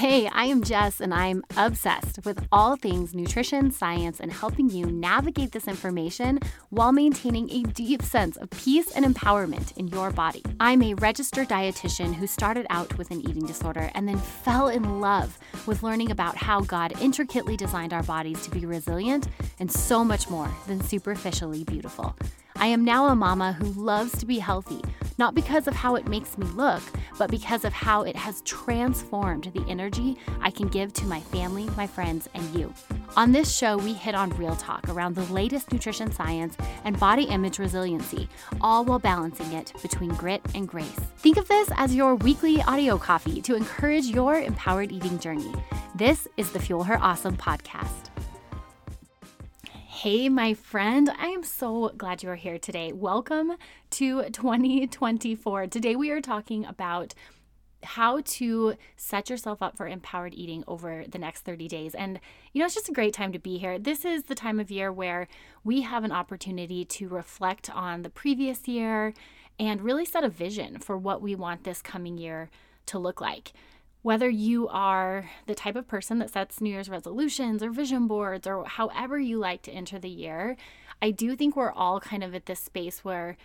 Hey, I am Jess, and I'm obsessed with all things nutrition, science, and helping you navigate this information while maintaining a deep sense of peace and empowerment in your body. I'm a registered dietitian who started out with an eating disorder and then fell in love with learning about how God intricately designed our bodies to be resilient and so much more than superficially beautiful. I am now a mama who loves to be healthy, not because of how it makes me look, but because of how it has transformed the energy I can give to my family, my friends, and you. On this show, we hit on real talk around the latest nutrition science and body image resiliency, all while balancing it between grit and grace. Think of this as your weekly audio coffee to encourage your empowered eating journey. This is the Fuel Her Awesome podcast. Hey, my friend, I am so glad you are here today. Welcome to 2024. Today, we are talking about how to set yourself up for empowered eating over the next 30 days. And, you know, it's just a great time to be here. This is the time of year where we have an opportunity to reflect on the previous year and really set a vision for what we want this coming year to look like whether you are the type of person that sets New Year's resolutions or vision boards or however you like to enter the year, I do think we're all kind of at this space where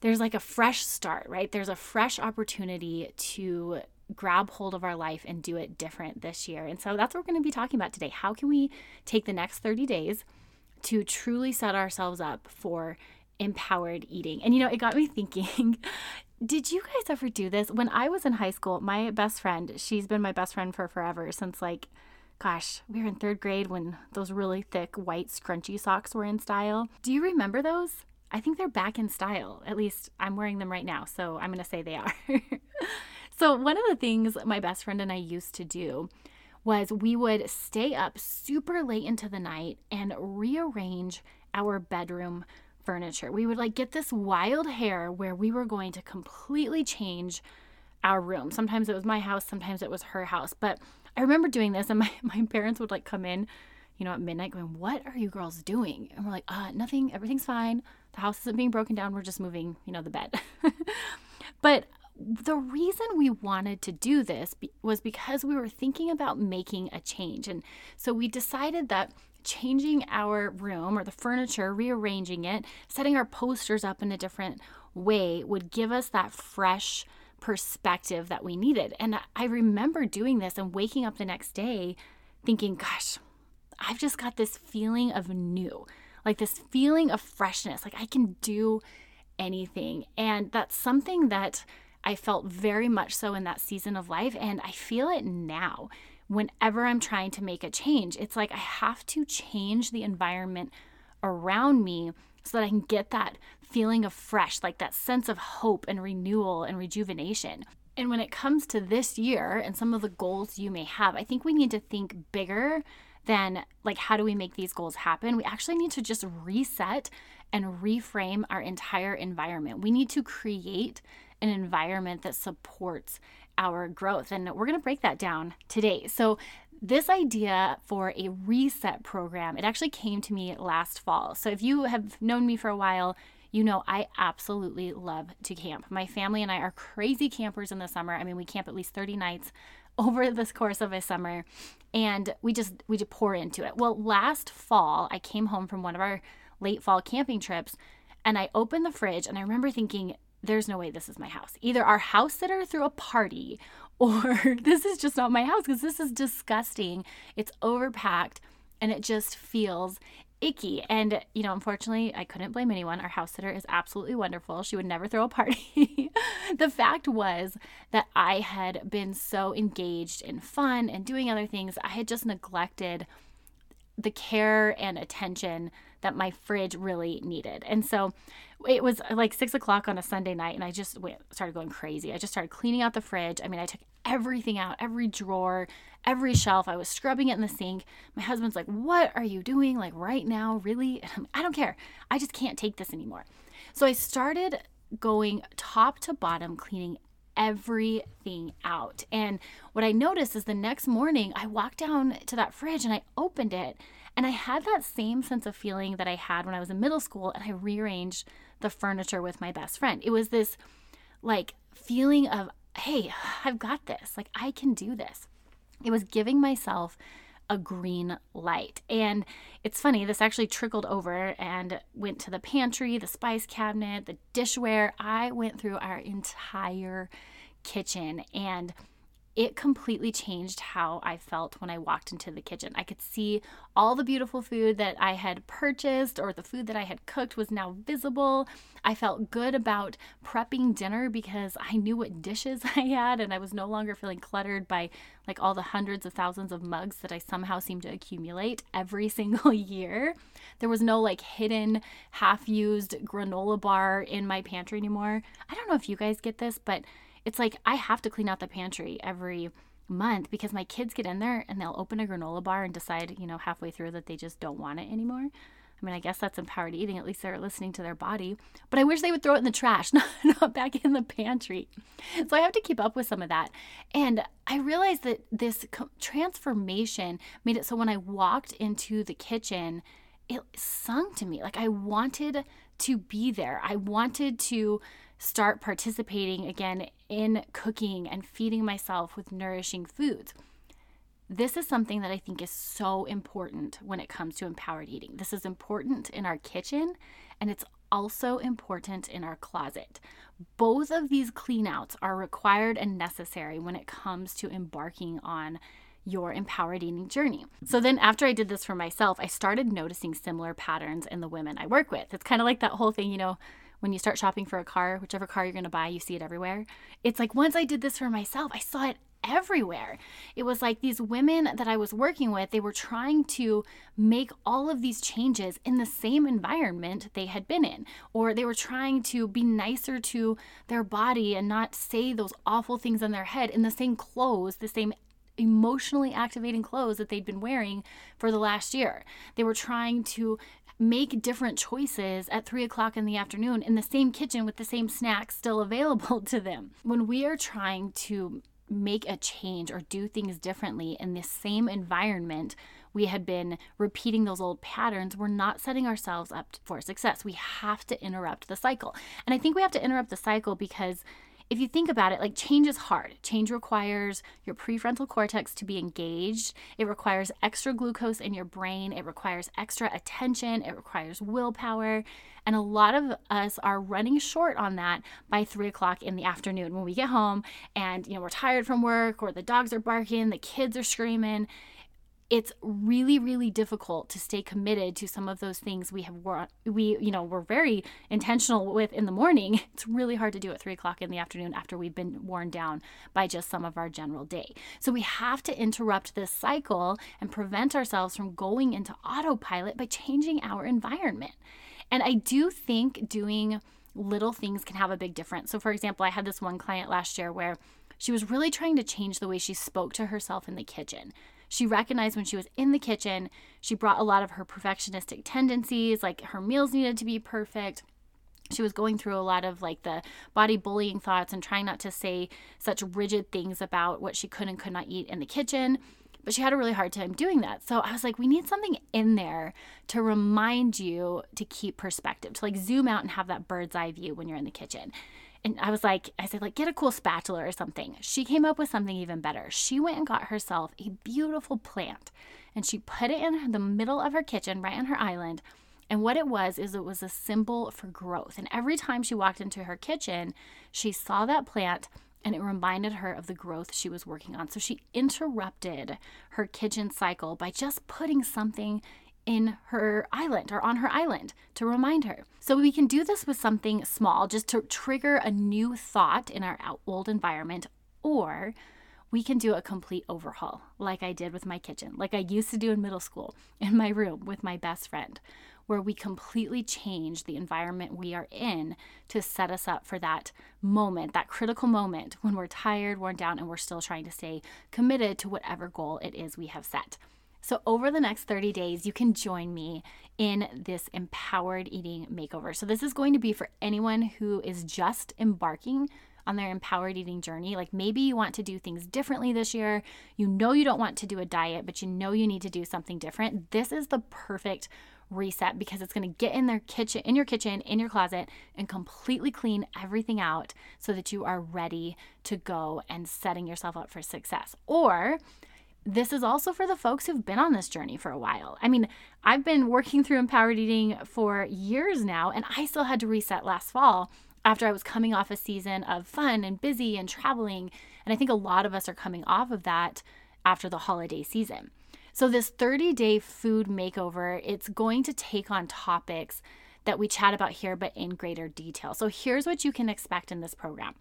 there's like a fresh start, right? There's a fresh opportunity to grab hold of our life and do it different this year. And so that's what we're going to be talking about today. How can we take the next 30 days to truly set ourselves up for empowered eating? And you know, it got me thinking did you guys ever do this? When I was in high school, my best friend, she's been my best friend for forever since like, gosh, we were in third grade when those really thick white scrunchy socks were in style. Do you remember those? I think they're back in style. At least I'm wearing them right now, so I'm going to say they are. so, one of the things my best friend and I used to do was we would stay up super late into the night and rearrange our bedroom furniture. We would like get this wild hair where we were going to completely change our room. Sometimes it was my house, sometimes it was her house. But I remember doing this and my, my parents would like come in, you know, at midnight going, What are you girls doing? And we're like, uh, nothing, everything's fine. The house isn't being broken down. We're just moving, you know, the bed. but the reason we wanted to do this was because we were thinking about making a change. And so we decided that changing our room or the furniture, rearranging it, setting our posters up in a different way would give us that fresh perspective that we needed. And I remember doing this and waking up the next day thinking, gosh, I've just got this feeling of new, like this feeling of freshness, like I can do anything. And that's something that I felt very much so in that season of life. And I feel it now whenever I'm trying to make a change. It's like I have to change the environment around me so that I can get that feeling of fresh, like that sense of hope and renewal and rejuvenation. And when it comes to this year and some of the goals you may have, I think we need to think bigger than like how do we make these goals happen? We actually need to just reset and reframe our entire environment. We need to create an environment that supports our growth. And we're going to break that down today. So, this idea for a reset program, it actually came to me last fall. So, if you have known me for a while, you know I absolutely love to camp. My family and I are crazy campers in the summer. I mean, we camp at least 30 nights over this course of a summer and we just we just pour into it. Well, last fall, I came home from one of our late fall camping trips and I opened the fridge and I remember thinking there's no way this is my house. Either our house sitter threw a party or this is just not my house because this is disgusting. It's overpacked and it just feels icky. And, you know, unfortunately, I couldn't blame anyone. Our house sitter is absolutely wonderful. She would never throw a party. the fact was that I had been so engaged in fun and doing other things, I had just neglected the care and attention that my fridge really needed. And so it was uh, like six o'clock on a Sunday night, and I just went, started going crazy. I just started cleaning out the fridge. I mean, I took everything out, every drawer, every shelf. I was scrubbing it in the sink. My husband's like, What are you doing? Like, right now? Really? I don't care. I just can't take this anymore. So I started going top to bottom, cleaning everything out. And what I noticed is the next morning, I walked down to that fridge and I opened it. And I had that same sense of feeling that I had when I was in middle school and I rearranged the furniture with my best friend. It was this like feeling of, hey, I've got this. Like, I can do this. It was giving myself a green light. And it's funny, this actually trickled over and went to the pantry, the spice cabinet, the dishware. I went through our entire kitchen and it completely changed how I felt when I walked into the kitchen. I could see all the beautiful food that I had purchased or the food that I had cooked was now visible. I felt good about prepping dinner because I knew what dishes I had and I was no longer feeling cluttered by like all the hundreds of thousands of mugs that I somehow seem to accumulate every single year. There was no like hidden half used granola bar in my pantry anymore. I don't know if you guys get this, but it's like I have to clean out the pantry every month because my kids get in there and they'll open a granola bar and decide, you know, halfway through that they just don't want it anymore. I mean, I guess that's empowered eating. At least they're listening to their body. But I wish they would throw it in the trash, not, not back in the pantry. So I have to keep up with some of that. And I realized that this transformation made it so when I walked into the kitchen, it sung to me. Like I wanted to be there. I wanted to start participating again in cooking and feeding myself with nourishing foods. This is something that I think is so important when it comes to empowered eating. This is important in our kitchen and it's also important in our closet. Both of these cleanouts are required and necessary when it comes to embarking on your empowered eating journey. So then after I did this for myself, I started noticing similar patterns in the women I work with. It's kind of like that whole thing, you know, when you start shopping for a car, whichever car you're going to buy, you see it everywhere. It's like once I did this for myself, I saw it everywhere. It was like these women that I was working with, they were trying to make all of these changes in the same environment they had been in, or they were trying to be nicer to their body and not say those awful things in their head in the same clothes, the same emotionally activating clothes that they'd been wearing for the last year. They were trying to make different choices at three o'clock in the afternoon in the same kitchen with the same snacks still available to them. When we are trying to make a change or do things differently in the same environment, we had been repeating those old patterns, we're not setting ourselves up for success. We have to interrupt the cycle. And I think we have to interrupt the cycle because if you think about it, like change is hard. Change requires your prefrontal cortex to be engaged. It requires extra glucose in your brain. It requires extra attention. It requires willpower. And a lot of us are running short on that by three o'clock in the afternoon when we get home and you know we're tired from work or the dogs are barking, the kids are screaming it's really really difficult to stay committed to some of those things we have we you know we're very intentional with in the morning. It's really hard to do at three o'clock in the afternoon after we've been worn down by just some of our general day. So we have to interrupt this cycle and prevent ourselves from going into autopilot by changing our environment. And i do think doing little things can have a big difference. So for example i had this one client last year where she was really trying to change the way she spoke to herself in the kitchen she recognized when she was in the kitchen, she brought a lot of her perfectionistic tendencies, like her meals needed to be perfect she was going through a lot of like the body bullying thoughts and trying not to say such rigid things about what she could and could not eat in the kitchen. But she had a really hard time doing that. So I was like, we need something in there to remind you to keep perspective, to like zoom out and have that bird's eye view when you're in the kitchen. And I was like, I said, like, get a cool spatula or something. She came up with something even better. She went and got herself a beautiful plant and she put it in the middle of her kitchen, right on her island. And what it was is it was a symbol for growth. And every time she walked into her kitchen, she saw that plant and it reminded her of the growth she was working on. So she interrupted her kitchen cycle by just putting something in her island or on her island to remind her. So we can do this with something small just to trigger a new thought in our old environment, or we can do a complete overhaul, like I did with my kitchen, like I used to do in middle school in my room with my best friend, where we completely change the environment we are in to set us up for that moment, that critical moment when we're tired, worn down, and we're still trying to stay committed to whatever goal it is we have set. So, over the next 30 days, you can join me in this empowered eating makeover. So, this is going to be for anyone who is just embarking on their empowered eating journey. Like maybe you want to do things differently this year. You know you don't want to do a diet, but you know you need to do something different. This is the perfect reset because it's going to get in their kitchen in your kitchen in your closet and completely clean everything out so that you are ready to go and setting yourself up for success or this is also for the folks who've been on this journey for a while. I mean, I've been working through empowered eating for years now, and I still had to reset last fall after I was coming off a season of fun and busy and traveling. And I think a lot of us are coming off of that after the holiday season. So this 30-day food makeover, it's going to take on topics that we chat about here but in greater detail. So here's what you can expect in this program.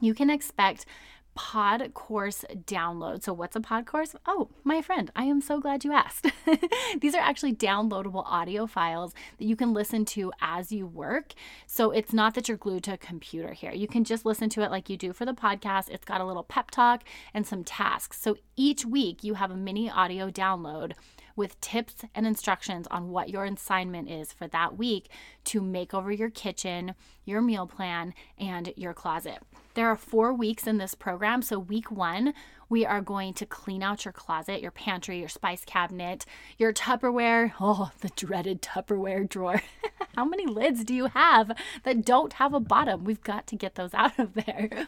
You can expect pod course download. So, what's a pod course? Oh, my friend, I am so glad you asked. These are actually downloadable audio files that you can listen to as you work. So, it's not that you're glued to a computer here. You can just listen to it like you do for the podcast. It's got a little pep talk and some tasks. So, each week you have a mini audio download with tips and instructions on what your assignment is for that week to make over your kitchen, your meal plan, and your closet. There are four weeks in this program. So, week one, we are going to clean out your closet, your pantry, your spice cabinet, your Tupperware. Oh, the dreaded Tupperware drawer. How many lids do you have that don't have a bottom? We've got to get those out of there.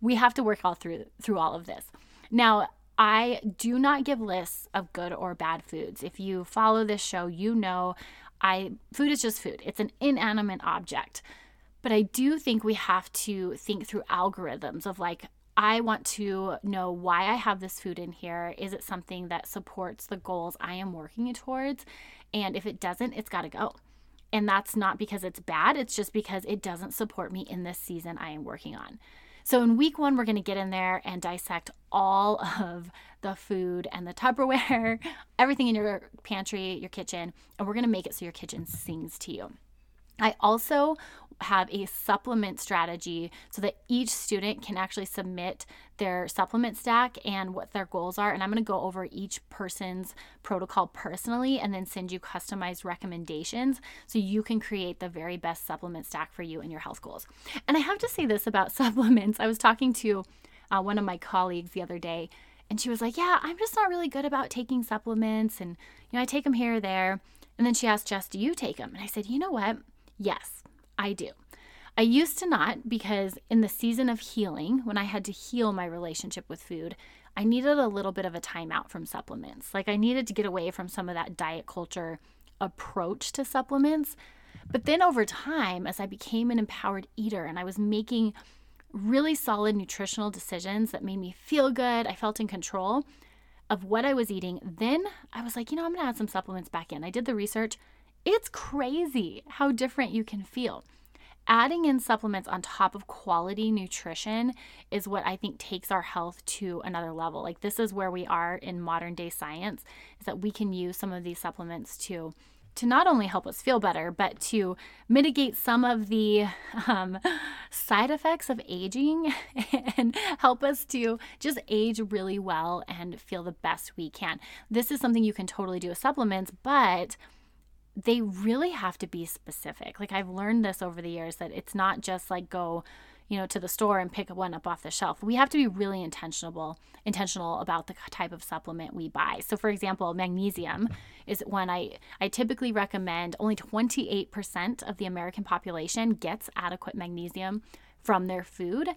We have to work all through through all of this. Now, I do not give lists of good or bad foods. If you follow this show, you know I food is just food. It's an inanimate object. But I do think we have to think through algorithms of like I want to know why I have this food in here. Is it something that supports the goals I am working towards? And if it doesn't, it's got to go. And that's not because it's bad, it's just because it doesn't support me in this season I am working on. So, in week one, we're going to get in there and dissect all of the food and the Tupperware, everything in your pantry, your kitchen, and we're going to make it so your kitchen sings to you. I also have a supplement strategy so that each student can actually submit their supplement stack and what their goals are. And I'm going to go over each person's protocol personally and then send you customized recommendations so you can create the very best supplement stack for you and your health goals. And I have to say this about supplements. I was talking to uh, one of my colleagues the other day. And she was like, Yeah, I'm just not really good about taking supplements. And, you know, I take them here or there. And then she asked, Jess, do you take them? And I said, You know what? Yes, I do. I used to not because in the season of healing, when I had to heal my relationship with food, I needed a little bit of a timeout from supplements. Like I needed to get away from some of that diet culture approach to supplements. But then over time, as I became an empowered eater and I was making really solid nutritional decisions that made me feel good, I felt in control of what I was eating, then I was like, you know, I'm gonna add some supplements back in. I did the research. It's crazy how different you can feel. Adding in supplements on top of quality nutrition is what I think takes our health to another level. Like, this is where we are in modern day science, is that we can use some of these supplements to to not only help us feel better, but to mitigate some of the um, side effects of aging and help us to just age really well and feel the best we can. This is something you can totally do with supplements, but they really have to be specific. Like I've learned this over the years that it's not just like go, you know, to the store and pick one up off the shelf. We have to be really intentional intentional about the type of supplement we buy. So for example, magnesium is one I I typically recommend. Only 28% of the American population gets adequate magnesium from their food.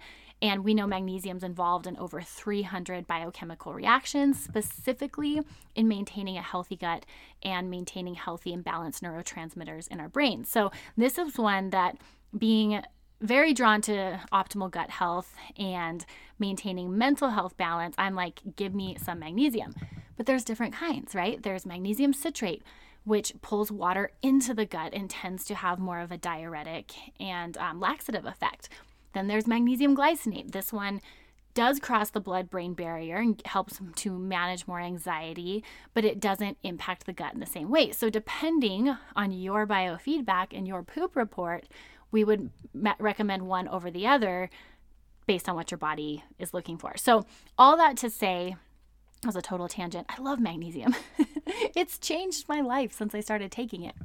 And we know magnesium's involved in over 300 biochemical reactions, specifically in maintaining a healthy gut and maintaining healthy and balanced neurotransmitters in our brain. So, this is one that being very drawn to optimal gut health and maintaining mental health balance, I'm like, give me some magnesium. But there's different kinds, right? There's magnesium citrate, which pulls water into the gut and tends to have more of a diuretic and um, laxative effect. Then there's magnesium glycinate. This one does cross the blood brain barrier and helps to manage more anxiety, but it doesn't impact the gut in the same way. So, depending on your biofeedback and your poop report, we would recommend one over the other based on what your body is looking for. So, all that to say, was a total tangent. I love magnesium. it's changed my life since I started taking it.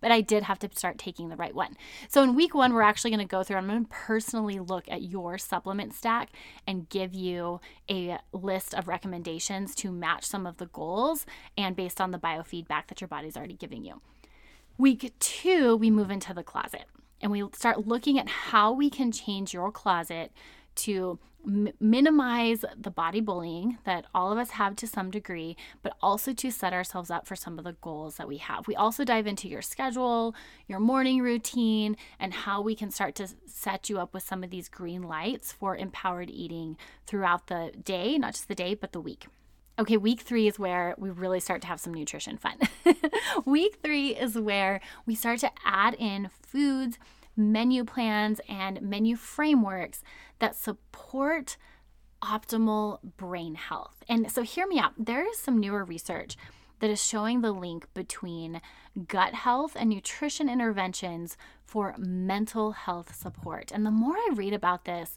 But I did have to start taking the right one. So in week one, we're actually going to go through, I'm going to personally look at your supplement stack and give you a list of recommendations to match some of the goals and based on the biofeedback that your body's already giving you. Week two, we move into the closet and we start looking at how we can change your closet to minimize the body bullying that all of us have to some degree, but also to set ourselves up for some of the goals that we have. We also dive into your schedule, your morning routine, and how we can start to set you up with some of these green lights for empowered eating throughout the day, not just the day, but the week. Okay, week three is where we really start to have some nutrition fun. week three is where we start to add in foods menu plans and menu frameworks that support optimal brain health. And so, hear me out. There is some newer research that is showing the link between gut health and nutrition interventions for mental health support. And the more I read about this,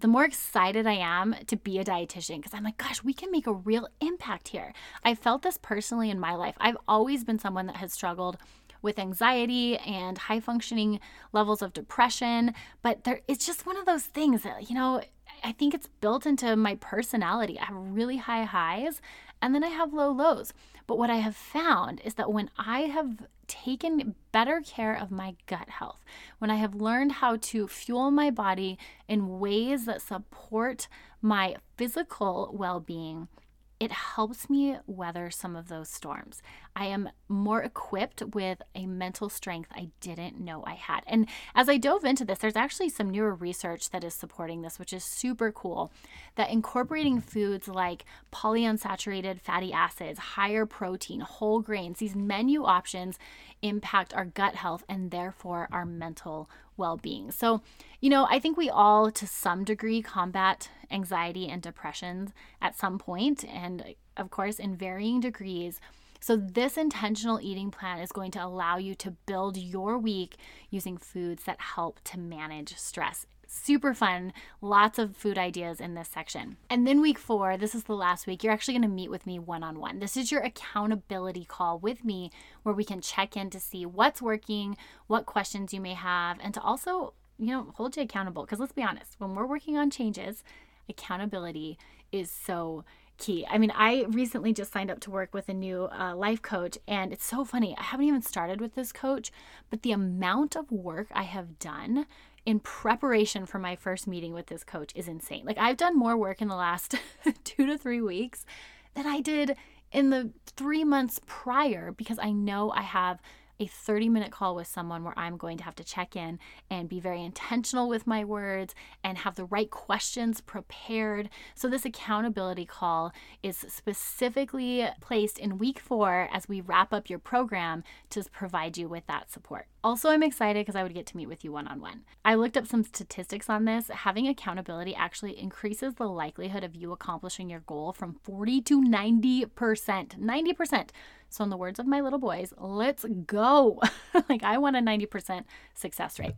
the more excited I am to be a dietitian because I'm like, gosh, we can make a real impact here. I felt this personally in my life. I've always been someone that has struggled with anxiety and high functioning levels of depression. But there, it's just one of those things that, you know, I think it's built into my personality. I have really high highs and then I have low lows. But what I have found is that when I have taken better care of my gut health, when I have learned how to fuel my body in ways that support my physical well being, it helps me weather some of those storms. I am more equipped with a mental strength I didn't know I had. And as I dove into this, there's actually some newer research that is supporting this, which is super cool. That incorporating foods like polyunsaturated fatty acids, higher protein, whole grains, these menu options impact our gut health and therefore our mental well being. So, you know, I think we all, to some degree, combat anxiety and depressions at some point, and of course, in varying degrees. So, this intentional eating plan is going to allow you to build your week using foods that help to manage stress super fun. Lots of food ideas in this section. And then week four, this is the last week, you're actually going to meet with me one on one. This is your accountability call with me where we can check in to see what's working, what questions you may have, and to also, you know, hold you accountable. Because let's be honest, when we're working on changes, accountability is so key. I mean, I recently just signed up to work with a new uh, life coach, and it's so funny. I haven't even started with this coach, but the amount of work I have done in preparation for my first meeting with this coach is insane. Like I've done more work in the last 2 to 3 weeks than I did in the 3 months prior because I know I have a 30 minute call with someone where I'm going to have to check in and be very intentional with my words and have the right questions prepared. So, this accountability call is specifically placed in week four as we wrap up your program to provide you with that support. Also, I'm excited because I would get to meet with you one on one. I looked up some statistics on this. Having accountability actually increases the likelihood of you accomplishing your goal from 40 to 90%. 90%. So, in the words of my little boys, let's go. like, I want a 90% success rate.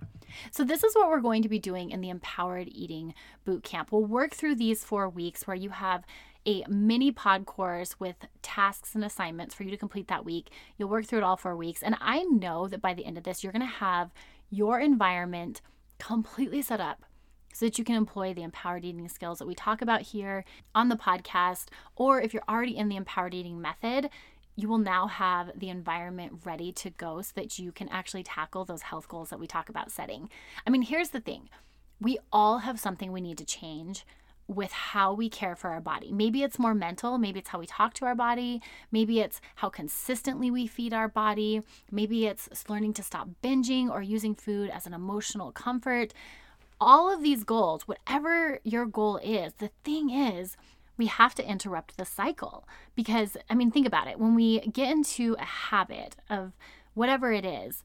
So, this is what we're going to be doing in the Empowered Eating Boot Camp. We'll work through these four weeks where you have a mini pod course with tasks and assignments for you to complete that week. You'll work through it all four weeks. And I know that by the end of this, you're going to have your environment completely set up so that you can employ the empowered eating skills that we talk about here on the podcast. Or if you're already in the empowered eating method, you will now have the environment ready to go so that you can actually tackle those health goals that we talk about setting. I mean, here's the thing we all have something we need to change with how we care for our body. Maybe it's more mental, maybe it's how we talk to our body, maybe it's how consistently we feed our body, maybe it's learning to stop binging or using food as an emotional comfort. All of these goals, whatever your goal is, the thing is, we have to interrupt the cycle because, I mean, think about it. When we get into a habit of whatever it is,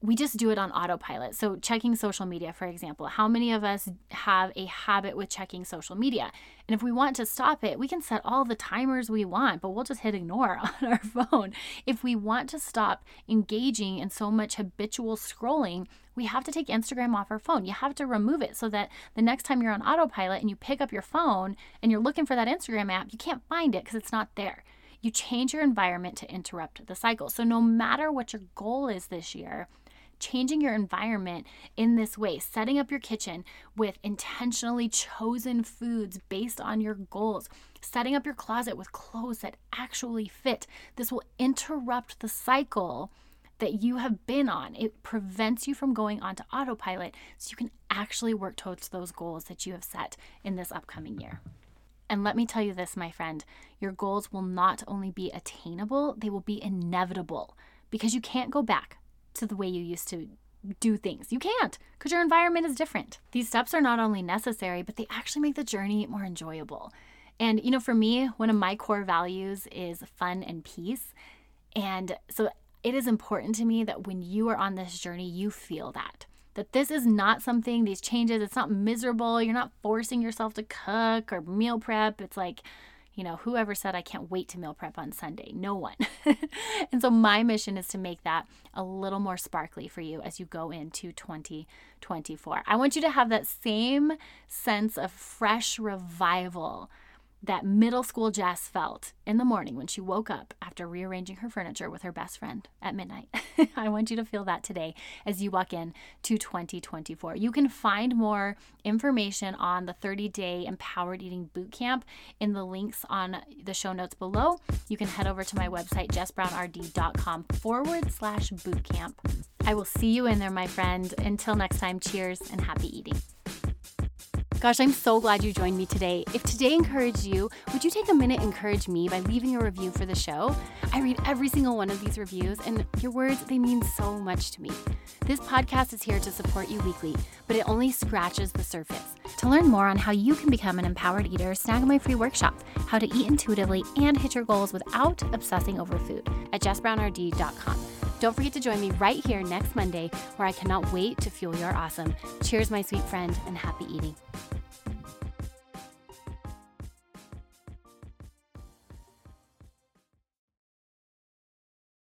we just do it on autopilot. So, checking social media, for example, how many of us have a habit with checking social media? And if we want to stop it, we can set all the timers we want, but we'll just hit ignore on our phone. If we want to stop engaging in so much habitual scrolling, we have to take Instagram off our phone. You have to remove it so that the next time you're on autopilot and you pick up your phone and you're looking for that Instagram app, you can't find it because it's not there. You change your environment to interrupt the cycle. So, no matter what your goal is this year, changing your environment in this way, setting up your kitchen with intentionally chosen foods based on your goals, setting up your closet with clothes that actually fit. This will interrupt the cycle that you have been on. It prevents you from going onto autopilot so you can actually work towards those goals that you have set in this upcoming year. And let me tell you this, my friend your goals will not only be attainable, they will be inevitable because you can't go back to the way you used to do things. You can't because your environment is different. These steps are not only necessary, but they actually make the journey more enjoyable. And, you know, for me, one of my core values is fun and peace. And so it is important to me that when you are on this journey, you feel that. That this is not something, these changes, it's not miserable. You're not forcing yourself to cook or meal prep. It's like, you know, whoever said I can't wait to meal prep on Sunday? No one. and so my mission is to make that a little more sparkly for you as you go into 2024. I want you to have that same sense of fresh revival that middle school Jess felt in the morning when she woke up after rearranging her furniture with her best friend at midnight. I want you to feel that today as you walk in to 2024. You can find more information on the 30 day empowered eating bootcamp in the links on the show notes below. You can head over to my website, jessbrownrd.com forward slash bootcamp. I will see you in there, my friend. Until next time, cheers and happy eating. Gosh, I'm so glad you joined me today. If today encouraged you, would you take a minute encourage me by leaving a review for the show? I read every single one of these reviews, and your words, they mean so much to me. This podcast is here to support you weekly, but it only scratches the surface. To learn more on how you can become an empowered eater, snag my free workshop, How to Eat Intuitively and Hit Your Goals Without Obsessing Over Food, at jessbrownrd.com. Don't forget to join me right here next Monday, where I cannot wait to fuel your awesome. Cheers, my sweet friend, and happy eating.